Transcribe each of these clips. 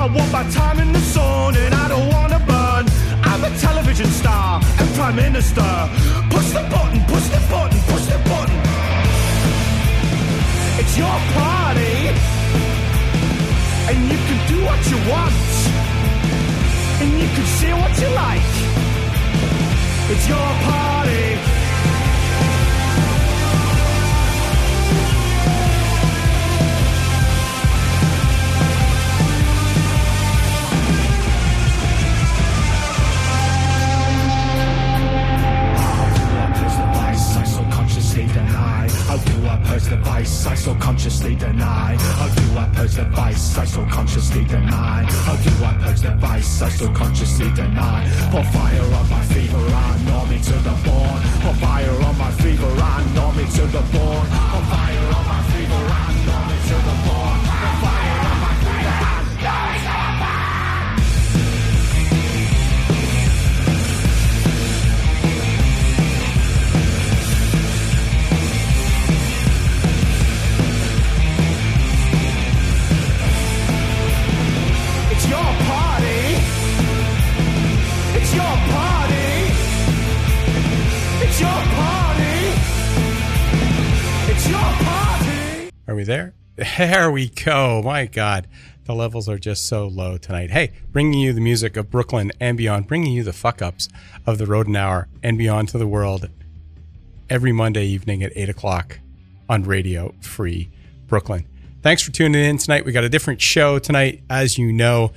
I want my time in the sun and I don't wanna burn. I'm a television star and prime minister. Push the button, push the button, push the button. It's your party, and you can do what you want, and you can say what you like. It's your party. The vice I so consciously deny? How do I purge the vice I so consciously deny? How do I purge the vice I so consciously deny? Pour fire on my fever, I know me to the bone. Pour fire on my fever, I know me to the bone. Pour fire on my fever, I know me to the bone. There? There we go. My God. The levels are just so low tonight. Hey, bringing you the music of Brooklyn and beyond, bringing you the fuck ups of the Roden Hour and beyond to the world every Monday evening at 8 o'clock on Radio Free Brooklyn. Thanks for tuning in tonight. We got a different show tonight, as you know.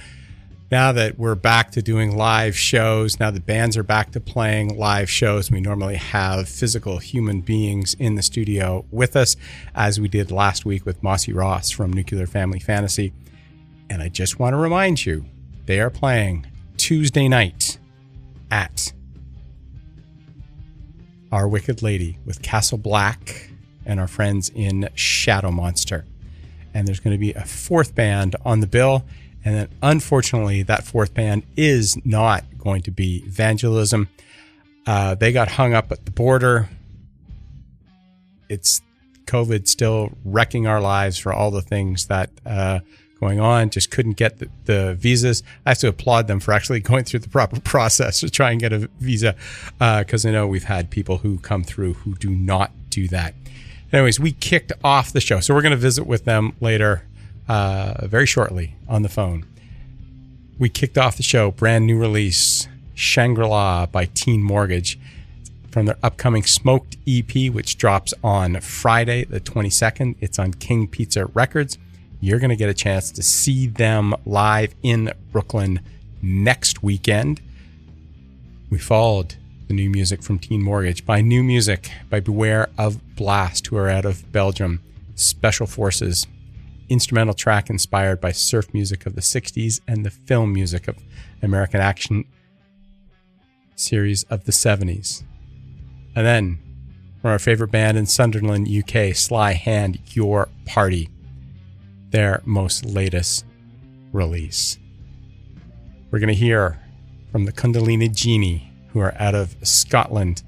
Now that we're back to doing live shows, now that bands are back to playing live shows, we normally have physical human beings in the studio with us, as we did last week with Mossy Ross from Nuclear Family Fantasy. And I just want to remind you, they are playing Tuesday night at Our Wicked Lady with Castle Black and our friends in Shadow Monster. And there's going to be a fourth band on the bill. And then, unfortunately, that fourth band is not going to be Vangelism. Uh, they got hung up at the border. It's COVID still wrecking our lives for all the things that uh, going on. Just couldn't get the, the visas. I have to applaud them for actually going through the proper process to try and get a visa because I know we've had people who come through who do not do that. Anyways, we kicked off the show, so we're going to visit with them later, uh, very shortly on the phone. We kicked off the show, brand new release, Shangri La by Teen Mortgage from their upcoming Smoked EP, which drops on Friday, the 22nd. It's on King Pizza Records. You're going to get a chance to see them live in Brooklyn next weekend. We followed the new music from Teen Mortgage by new music by Beware of Blast, who are out of Belgium, Special Forces, instrumental track inspired by surf music of the 60s and the film music of American action series of the 70s. And then from our favorite band in Sunderland, UK, Sly Hand, Your Party, their most latest release. We're going to hear from the Kundalini Genie, who are out of Scotland,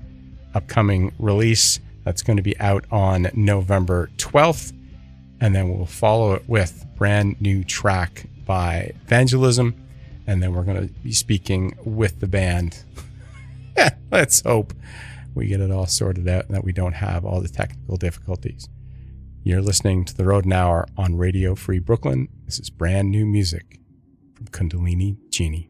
upcoming release that's going to be out on November 12th. And then we'll follow it with brand new track by Vangelism. And then we're going to be speaking with the band. Let's hope we get it all sorted out and that we don't have all the technical difficulties. You're listening to the Road Hour on Radio Free Brooklyn. This is brand new music from Kundalini Genie.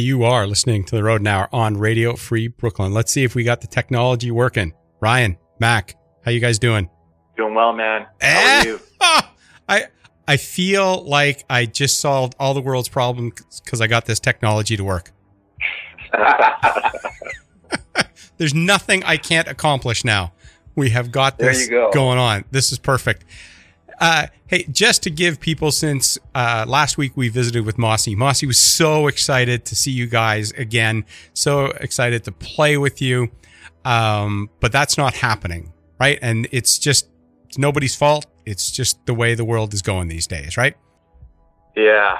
You are listening to the Road Now on Radio Free Brooklyn. Let's see if we got the technology working. Ryan, Mac, how you guys doing? Doing well, man. How Eh? are you? Ah, I I feel like I just solved all the world's problems because I got this technology to work. There's nothing I can't accomplish now. We have got this go. going on. This is perfect. Uh, hey, just to give people, since uh, last week we visited with Mossy, Mossy was so excited to see you guys again, so excited to play with you. Um, but that's not happening, right? And it's just it's nobody's fault. It's just the way the world is going these days, right? yeah,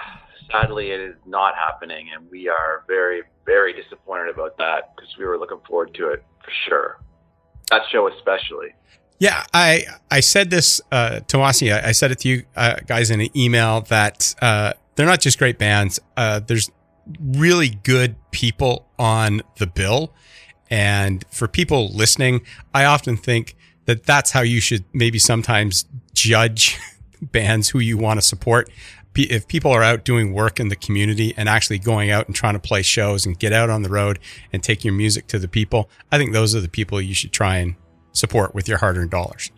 sadly, it is not happening, and we are very, very disappointed about that because we were looking forward to it for sure. That show, especially. Yeah, I I said this uh, to Mossy. I, I said it to you uh, guys in an email that uh, they're not just great bands. Uh, there's really good people on the bill, and for people listening, I often think that that's how you should maybe sometimes judge bands who you want to support. If people are out doing work in the community and actually going out and trying to play shows and get out on the road and take your music to the people, I think those are the people you should try and support with your hard-earned dollars.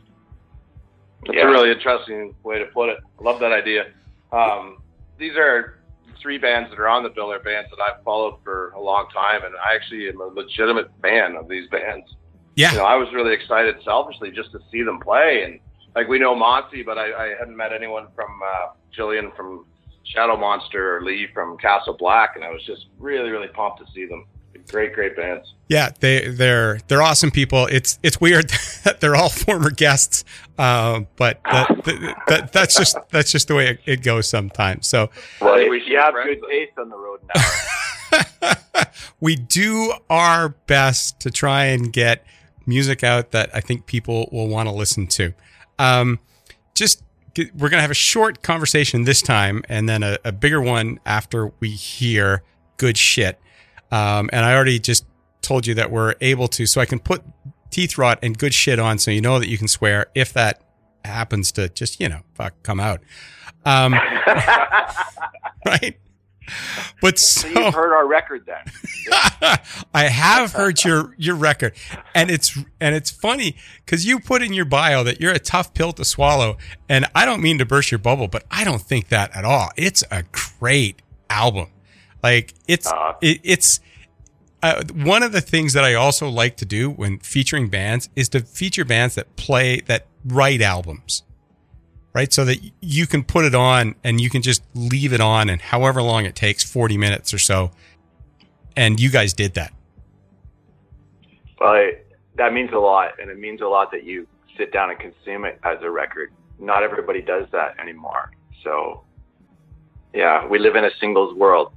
That's Yeah. a really interesting way to put it. I love that idea. Um, these are three bands that are on the bill are bands that I've followed for a long time, and I actually am a legitimate fan of these bands. Yeah, You know, I was really excited selfishly just to see them play, and like we know Monty, but I, I hadn't met anyone from uh, Jillian from Shadow Monster or Lee from Castle Black, and I was just really, really pumped to see them. Great, great bands. yeah, they they're they're awesome people. It's it's weird that they're all former guests, uh, but that, that, that that's just that's just the way it, it goes sometimes. So Well, we should you have good taste on the road now. we do our best to try and get music out that I think people will want to listen to. Um, just get, we're gonna have a short conversation this time, and then a, a bigger one after we hear good shit. Um, and I already just told you that we're able to, so I can put teeth rot and good shit on, so you know that you can swear if that happens to just you know fuck come out. Um, right. But So so you've heard our record then. I have heard your your record, and it's and it's funny because you put in your bio that you're a tough pill to swallow, and I don't mean to burst your bubble, but I don't think that at all. It's a great album, like it's Aw. it, it's. Uh, one of the things that I also like to do when featuring bands is to feature bands that play that write albums, right? So that you can put it on and you can just leave it on, and however long it takes, forty minutes or so, and you guys did that. Well, it, that means a lot, and it means a lot that you sit down and consume it as a record. Not everybody does that anymore. So, yeah, we live in a singles world.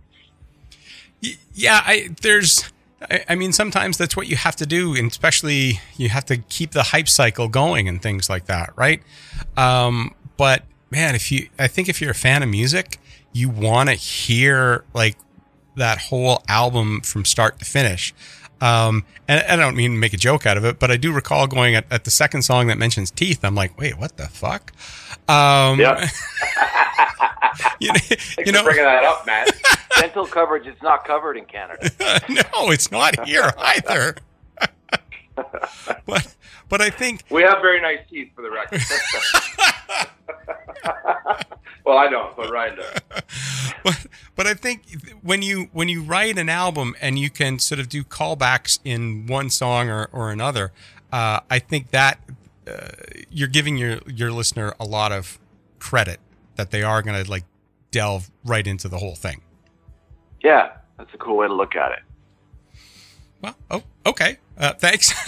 Yeah, I there's I, I mean sometimes that's what you have to do, and especially you have to keep the hype cycle going and things like that, right? Um, but man, if you I think if you're a fan of music, you want to hear like that whole album from start to finish. Um, and I don't mean to make a joke out of it, but I do recall going at, at the second song that mentions teeth. I'm like, wait, what the fuck? Um, Yeah. you know, you know bringing that up, man. Dental coverage is not covered in Canada. no, it's not here either. but but I think We have very nice teeth for the record. well, I don't, but Ryan does. but, but I think when you when you write an album and you can sort of do callbacks in one song or, or another, uh, I think that uh, you're giving your your listener a lot of credit that they are going to like delve right into the whole thing. Yeah, that's a cool way to look at it. Well, oh, okay. Uh, thanks.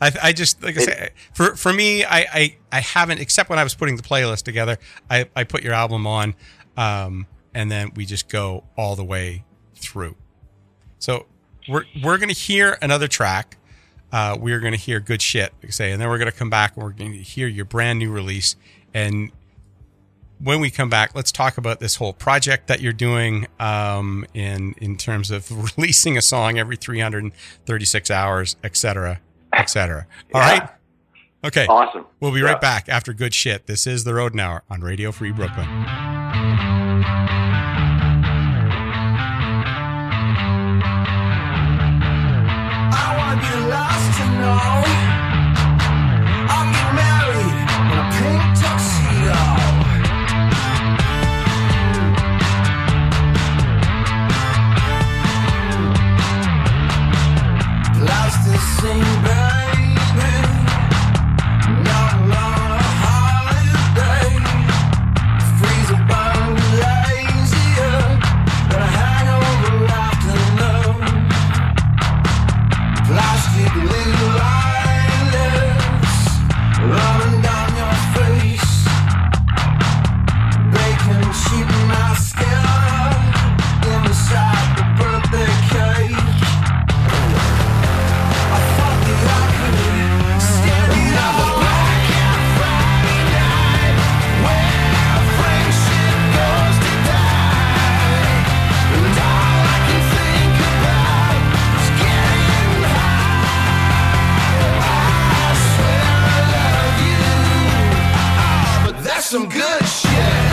I, I just like I say, for for me, I, I I haven't except when I was putting the playlist together. I I put your album on, um, and then we just go all the way through. So we're we're gonna hear another track. Uh, we're gonna hear good shit, like I say, and then we're gonna come back and we're gonna hear your brand new release. And when we come back, let's talk about this whole project that you're doing um, in in terms of releasing a song every 336 hours, et cetera, et cetera. All Yeah. right. Okay. Awesome. We'll be Yeah. right back after good shit. This is the Road Hour on Radio Free Brooklyn. I want you lost to know. I'll get married in a pink Plasticine, baby. shit.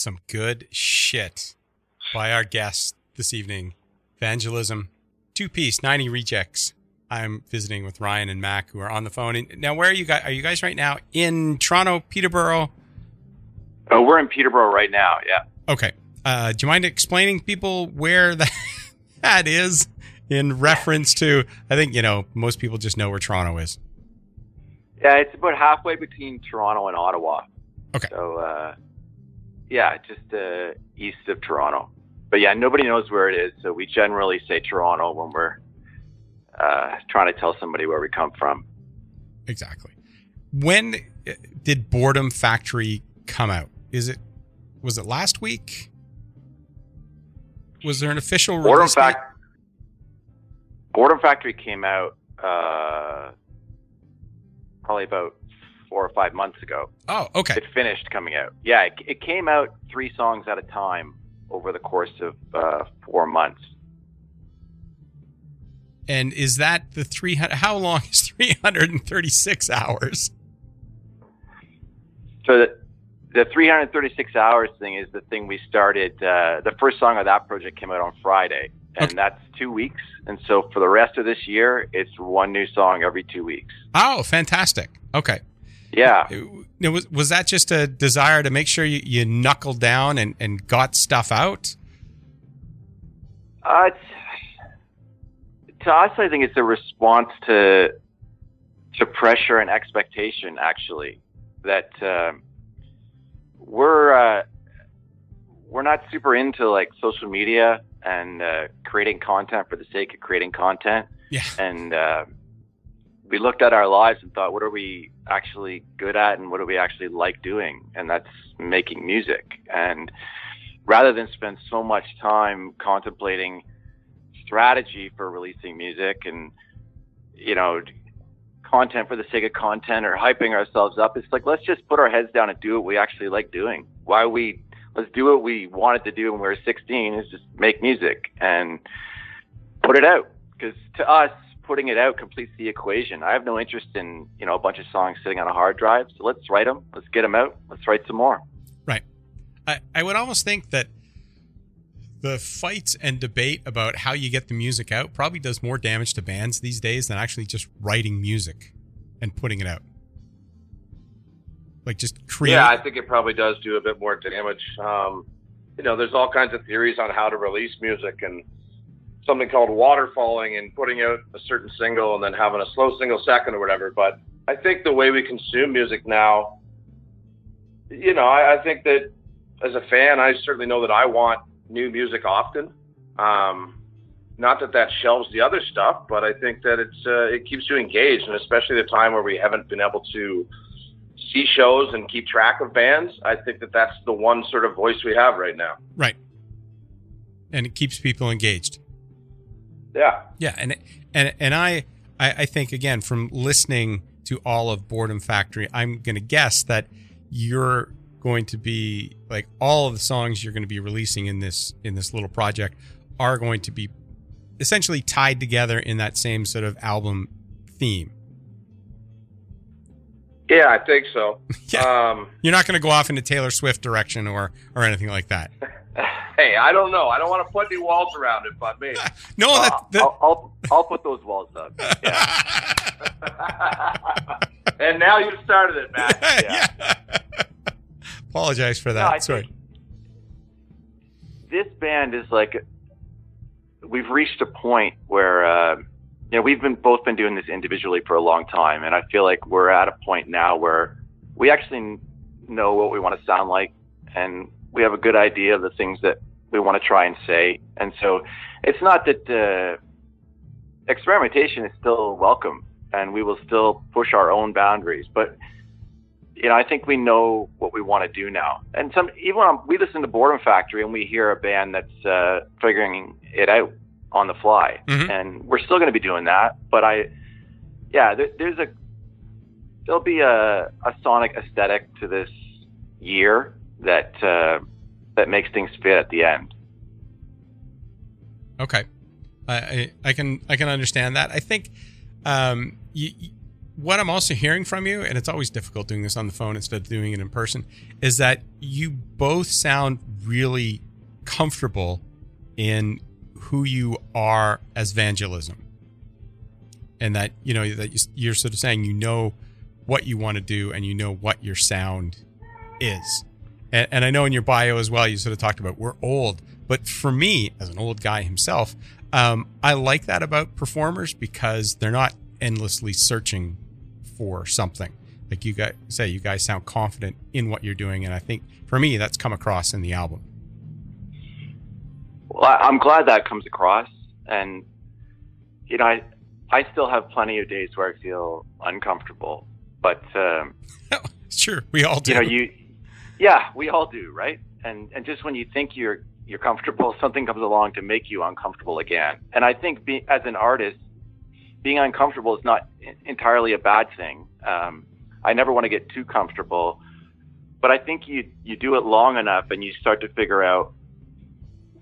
Some good shit by our guest this evening. Vangelism, two piece, 90 rejects. I'm visiting with Ryan and Mac, who are on the phone. Now, where are you guys? Are you guys right now in Toronto, Peterborough? Oh, we're in Peterborough right now. Yeah. Okay. Uh, do you mind explaining people where that, that is in reference to? I think you know most people just know where Toronto is. Yeah, it's about halfway between Toronto and Ottawa. Okay. So, uh, yeah, just uh, east of Toronto. But yeah, nobody knows where it is, so we generally say Toronto when we're uh, trying to tell somebody where we come from. Exactly. When uh, did Boredom Factory come out? Is it was it last week? Was there an official Boredom, release date? Fac- Boredom Factory came out uh, probably about four or five months ago. Oh, okay. It finished coming out. Yeah, it, it came out three songs at a time over the course of uh, four months. And is that the 300 how long is 336 hours? So the, the 336 hours thing is the thing we started. Uh, the first song of that project came out on Friday, and Okay. that's two weeks. And so for the rest of this year, it's one new song every two weeks. Oh, fantastic. Okay. Yeah. It was was that just a desire to make sure you, you knuckled down and, and got stuff out? Uh, to us, I think it's a response to to pressure and expectation. Actually, that um, we're uh, we're not super into like social media and uh, creating content for the sake of creating content. Yeah. And uh, we looked at our lives and thought, what are we actually good at, and what do we actually like doing? And that's making music. And rather than spend so much time contemplating strategy for releasing music and you know content for the sake of content or hyping ourselves up it's like let's just put our heads down and do what we actually like doing why we let's do what we wanted to do when we were 16 is just make music and put it out because to us putting it out completes the equation i have no interest in you know a bunch of songs sitting on a hard drive so let's write them let's get them out let's write some more Right. I, I would almost think that the fights and debate about how you get the music out probably does more damage to bands these days than actually just writing music and putting it out. Like just create. Yeah, I think it probably does do a bit more damage. Um, you know, there's all kinds of theories on how to release music and something called waterfalling and putting out a certain single and then having a slow single second or whatever. But I think the way we consume music now, you know, I, I think that as a fan, I certainly know that I want new music often. Um, not that that shelves the other stuff, but I think that it's uh, it keeps you engaged, and especially the time where we haven't been able to see shows and keep track of bands. I think that that's the one sort of voice we have right now. right. And it keeps people engaged. Yeah. Yeah, and and and I I, think again from listening to all of Boredom Factory, I'm going to guess that you're going to be like all of the songs you're going to be releasing in this in this little project are going to be essentially tied together in that same sort of album theme. Yeah, I think so. Yeah. Um, You're not going to go off into Taylor Swift direction or or anything like that. hey, I don't know. I don't want to put any walls around it, but me. No, Uh, that, that I'll, I'll i'll put those walls up yeah. and now you started it, Matt. yeah. Apologize for that. No, Sorry. this band is like we've reached a point where uh, you know we've been both been doing this individually for a long time, and I feel like we're at a point now where we actually know what we want to sound like, and we have a good idea of the things that we want to try and say, and so it's not that uh, experimentation is still welcome, and we will still push our own boundaries, but you know, I think we know what we want to do now. And some even when we listen to Boredom Factory and we hear a band that's uh, figuring it out on the fly, Mhm. and we're still going to be doing that. But I, yeah, there, there's a there'll be a, a sonic aesthetic to this year that uh, that makes things fit at the end. Okay, I, I I can I can understand that. I think um, you, you- what I'm also hearing from you, and it's always difficult doing this on the phone instead of doing it in person, is that you both sound really comfortable in who you are as Vangelism. And that, you know, that you're sort of saying you know what you want to do and you know what your sound is. And, and I know in your bio as well, you sort of talked about we're old. But for me, as an old guy himself, um, I like that about performers because they're not endlessly searching for something. Like you guys say, you guys sound confident in what you're doing, and I think for me, that's come across in the album. Well, I'm glad that comes across, and you know, I I still have plenty of days where I feel uncomfortable, but um, sure, we all do. You know, you yeah, we all do, right? And and just when you think you're you're comfortable, something comes along to make you uncomfortable again. And I think be, as an artist, being uncomfortable is not entirely a bad thing. Um, I never want to get too comfortable, but I think you you do it long enough and you start to figure out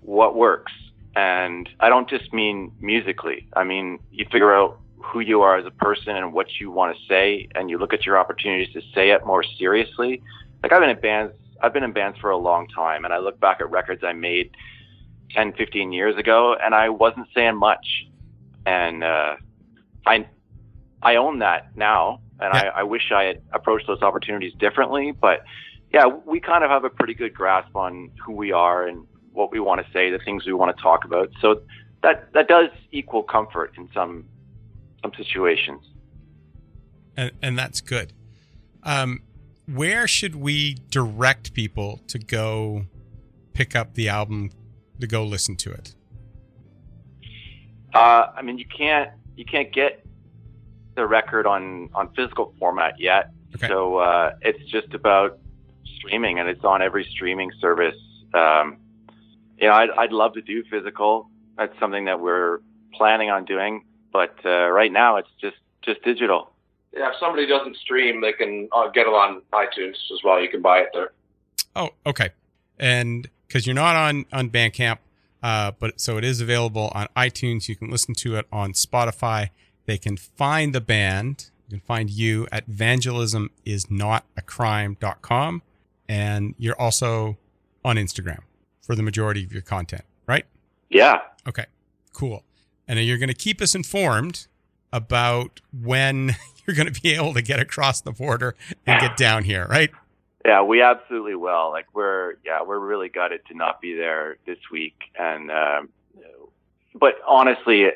what works. And I don't just mean musically. I mean you figure out who you are as a person and what you want to say, and you look at your opportunities to say it more seriously. Like I've been in bands, I've been in bands for a long time, and I look back at records I made 10, 15 years ago, and I wasn't saying much. And uh, I I own that now, and yeah. I, I wish I had approached those opportunities differently. But yeah, we kind of have a pretty good grasp on who we are and what we want to say, the things we want to talk about. So that that does equal comfort in some some situations. And and that's good. Um, where should we direct people to go pick up the album to go listen to it? Uh, I mean, you can't you can't get the record on on physical format yet. Okay. So uh, it's just about streaming, and it's on every streaming service. Um, you know, I'd, I'd love to do physical. That's something that we're planning on doing, but uh, right now it's just just digital. Yeah, if somebody doesn't stream, they can uh, get it on iTunes as well. You can buy it there. Oh, okay. And because you're not on on Bandcamp, uh, but so it is available on iTunes. You can listen to it on Spotify. They can find the band. You can find you at evangelismisnotacrime.com. And you're also on Instagram for the majority of your content, right? Yeah. Okay, cool. And you're going to keep us informed about when you're going to be able to get across the border and get down here, right? Yeah, we absolutely will. Like we're yeah, we're really gutted to not be there this week. And um, but honestly,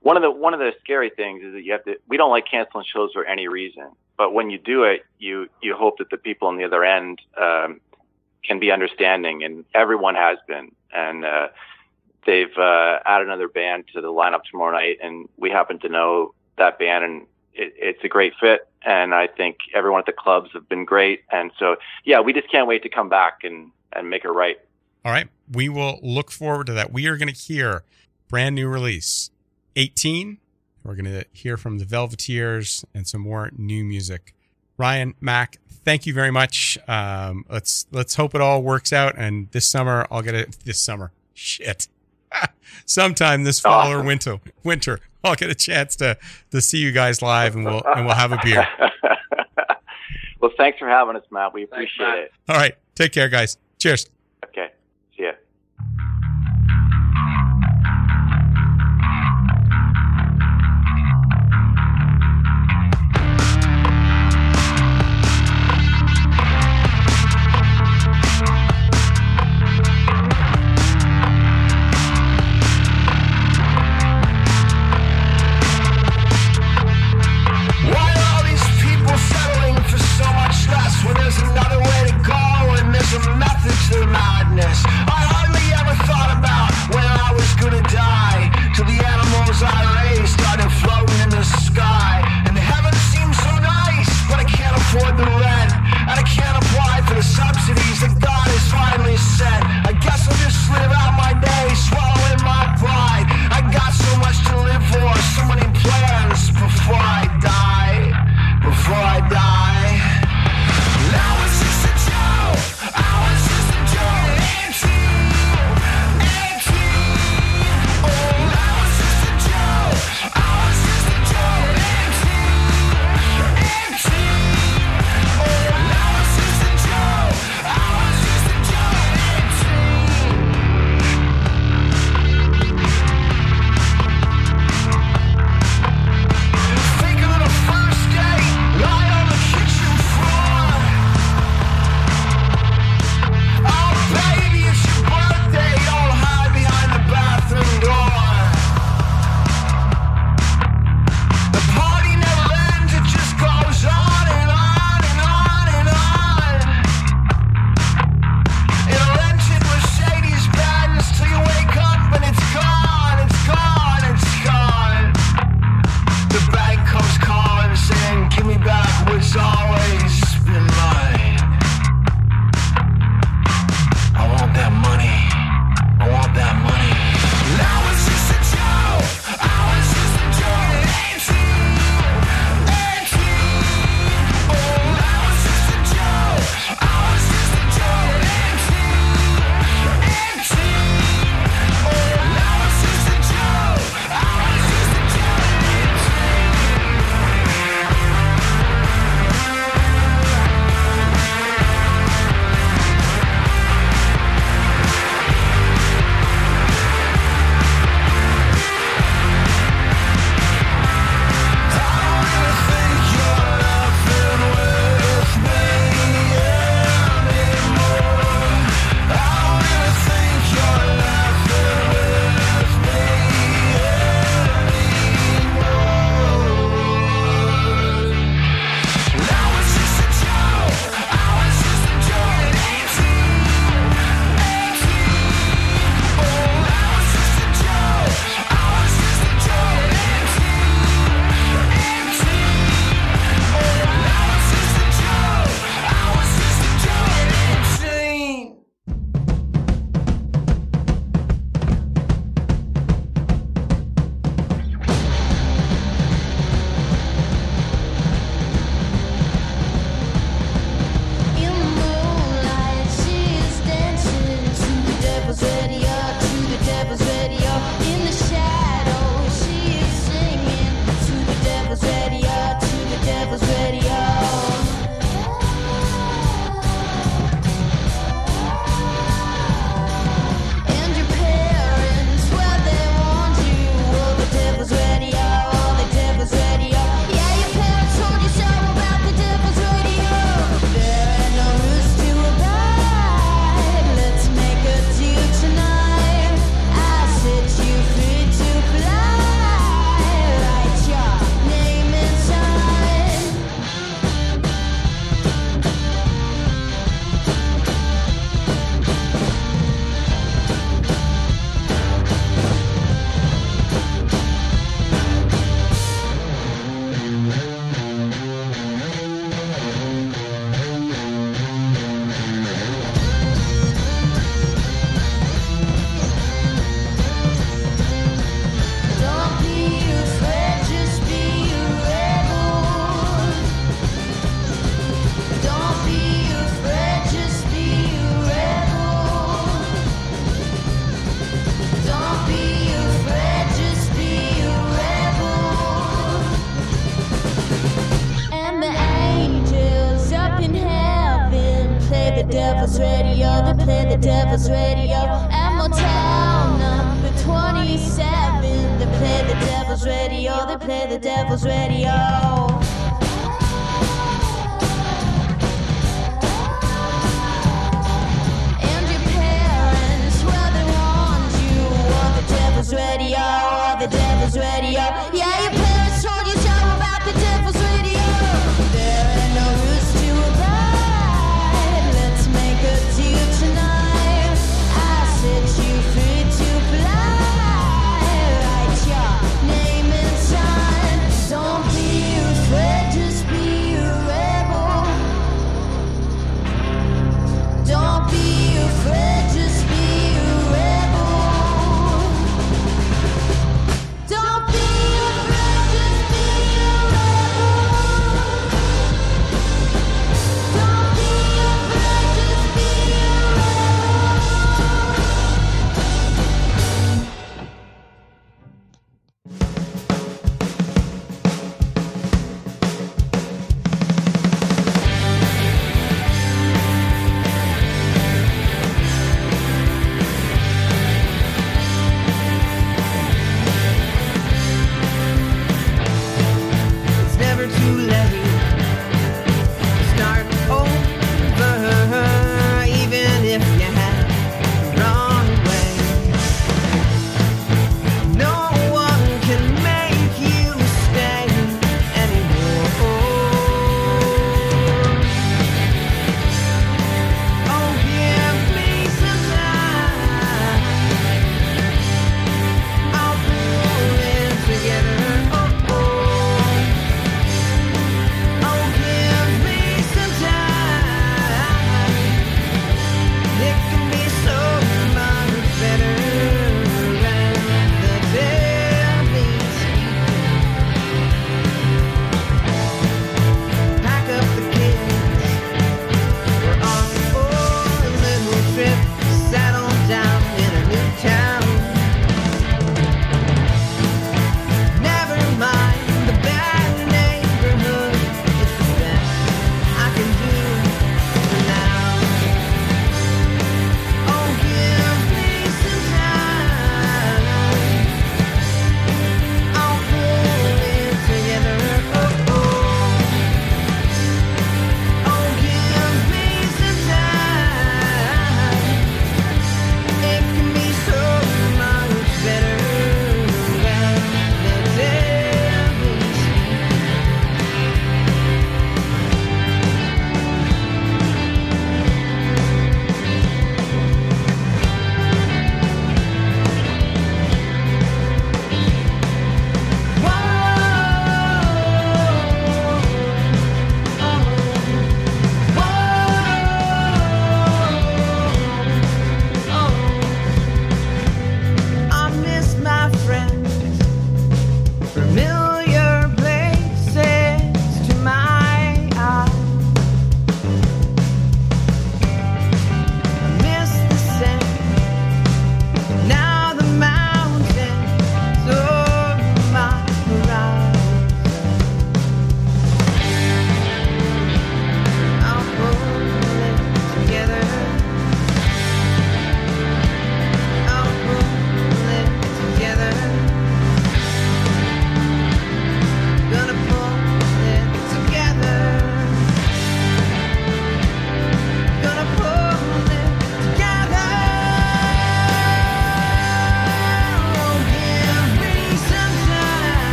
one of the one of the scary things is that you have to. We don't like canceling shows for any reason, but when you do it, you you hope that the people on the other end um, can be understanding, and everyone has been. And uh, they've uh, added another band to the lineup tomorrow night, and we happen to know that band, and it, it's a great fit, and I think everyone at the clubs have been great. And so, yeah, we just can't wait to come back and and make it right. All right, we will look forward to that. We are going to hear brand new release 18. We're going to hear from the Velveteers and some more new music. Ryan Mac, thank you very much. Um, let's let's hope it all works out. And this summer, I'll get it. This summer, shit. Sometime this fall or winter, winter, I'll get a chance to to see you guys live, and we'll and we'll have a beer. well, thanks for having us, Matt. We appreciate thanks, Matt. it. All right, take care, guys. Cheers. Okay, see ya.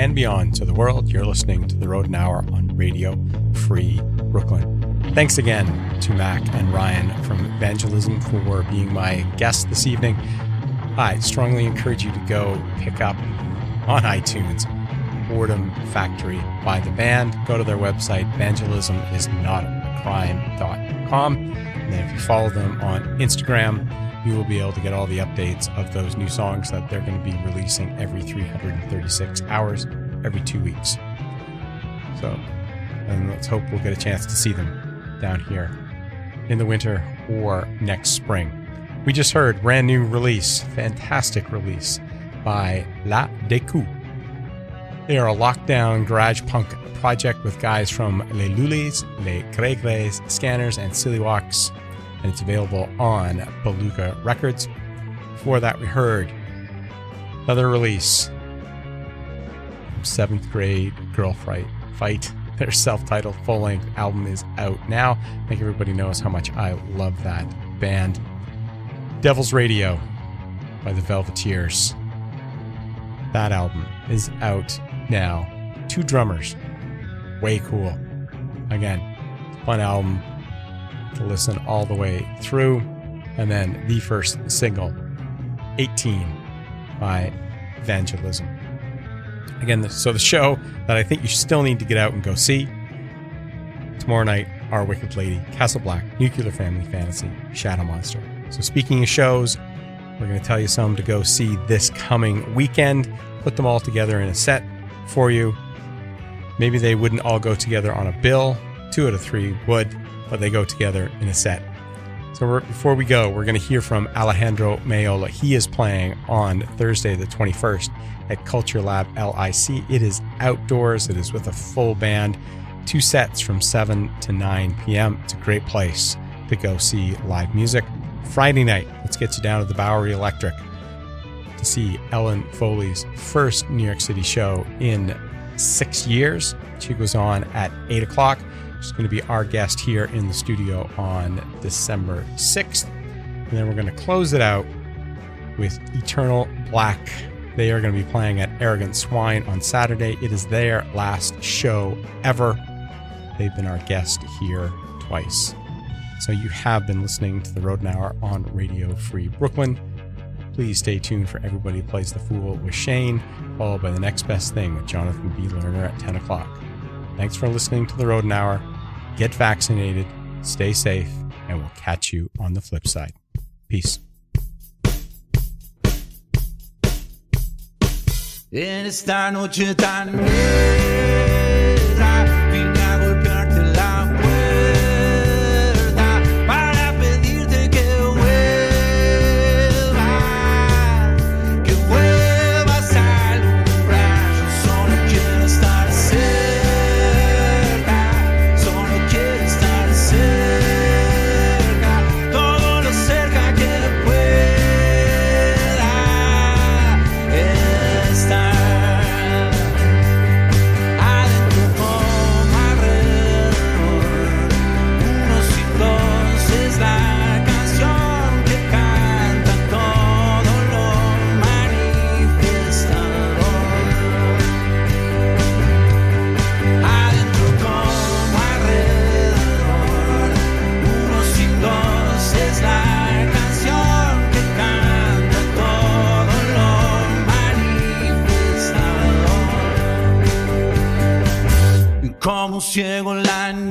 And beyond to the world. You're listening to the Rodent Hour on Radio Free Brooklyn. Thanks again to Mac and Ryan from Vangelism for being my guests this evening. I strongly encourage you to go pick up on iTunes Boredom Factory by the band. Go to their website, evangelismisnotacrime.com. And then if you follow them on Instagram, you will be able to get all the updates of those new songs that they're going to be releasing every 336 hours, every two weeks. So, and let's hope we'll get a chance to see them down here in the winter or next spring. We just heard brand new release, fantastic release by La Decoupe. They are a lockdown garage punk project with guys from Les Lullies, Les Gregres, Scanners, and Silly Walks, and it's available on Beluga Records. Before that, we heard another release seventh grade Girl Fright Fight. Their self titled full length album is out now. I think everybody knows how much I love that band. Devil's Radio by the Velveteers. That album is out now. Two drummers. Way cool. Again, fun album to listen all the way through. And then the first single, 18 by Vangelism. Again, so the show that I think you still need to get out and go see tomorrow night, Our Wicked Lady, Castle Black, Nuclear Family Fantasy, Shadow Monster. So, speaking of shows, we're going to tell you some to go see this coming weekend. Put them all together in a set for you. Maybe they wouldn't all go together on a bill. Two out of three would, but they go together in a set. So before we go, we're going to hear from Alejandro Meola. He is playing on Thursday, the 21st, at Culture Lab LIC. It is outdoors. It is with a full band. Two sets from 7 to 9 p.m. It's a great place to go see live music. Friday night, let's get you down to the Bowery Electric to see Ellen Foley's first New York City show in six years. She goes on at 8 o'clock. She's going to be our guest here in the studio on December 6th. And then we're going to close it out with Eternal Black. They are going to be playing at Arrogant Swine on Saturday. It is their last show ever. They've been our guest here twice. So you have been listening to the Rodent Hour on Radio Free Brooklyn. Please stay tuned for Everybody Plays the Fool with Shane, followed by The Next Best Thing with Jonathan B. Lerner at 10 o'clock. Thanks for listening to the Rodent Hour. Get vaccinated, stay safe, and we'll catch you on the flip side. Peace. 学过懒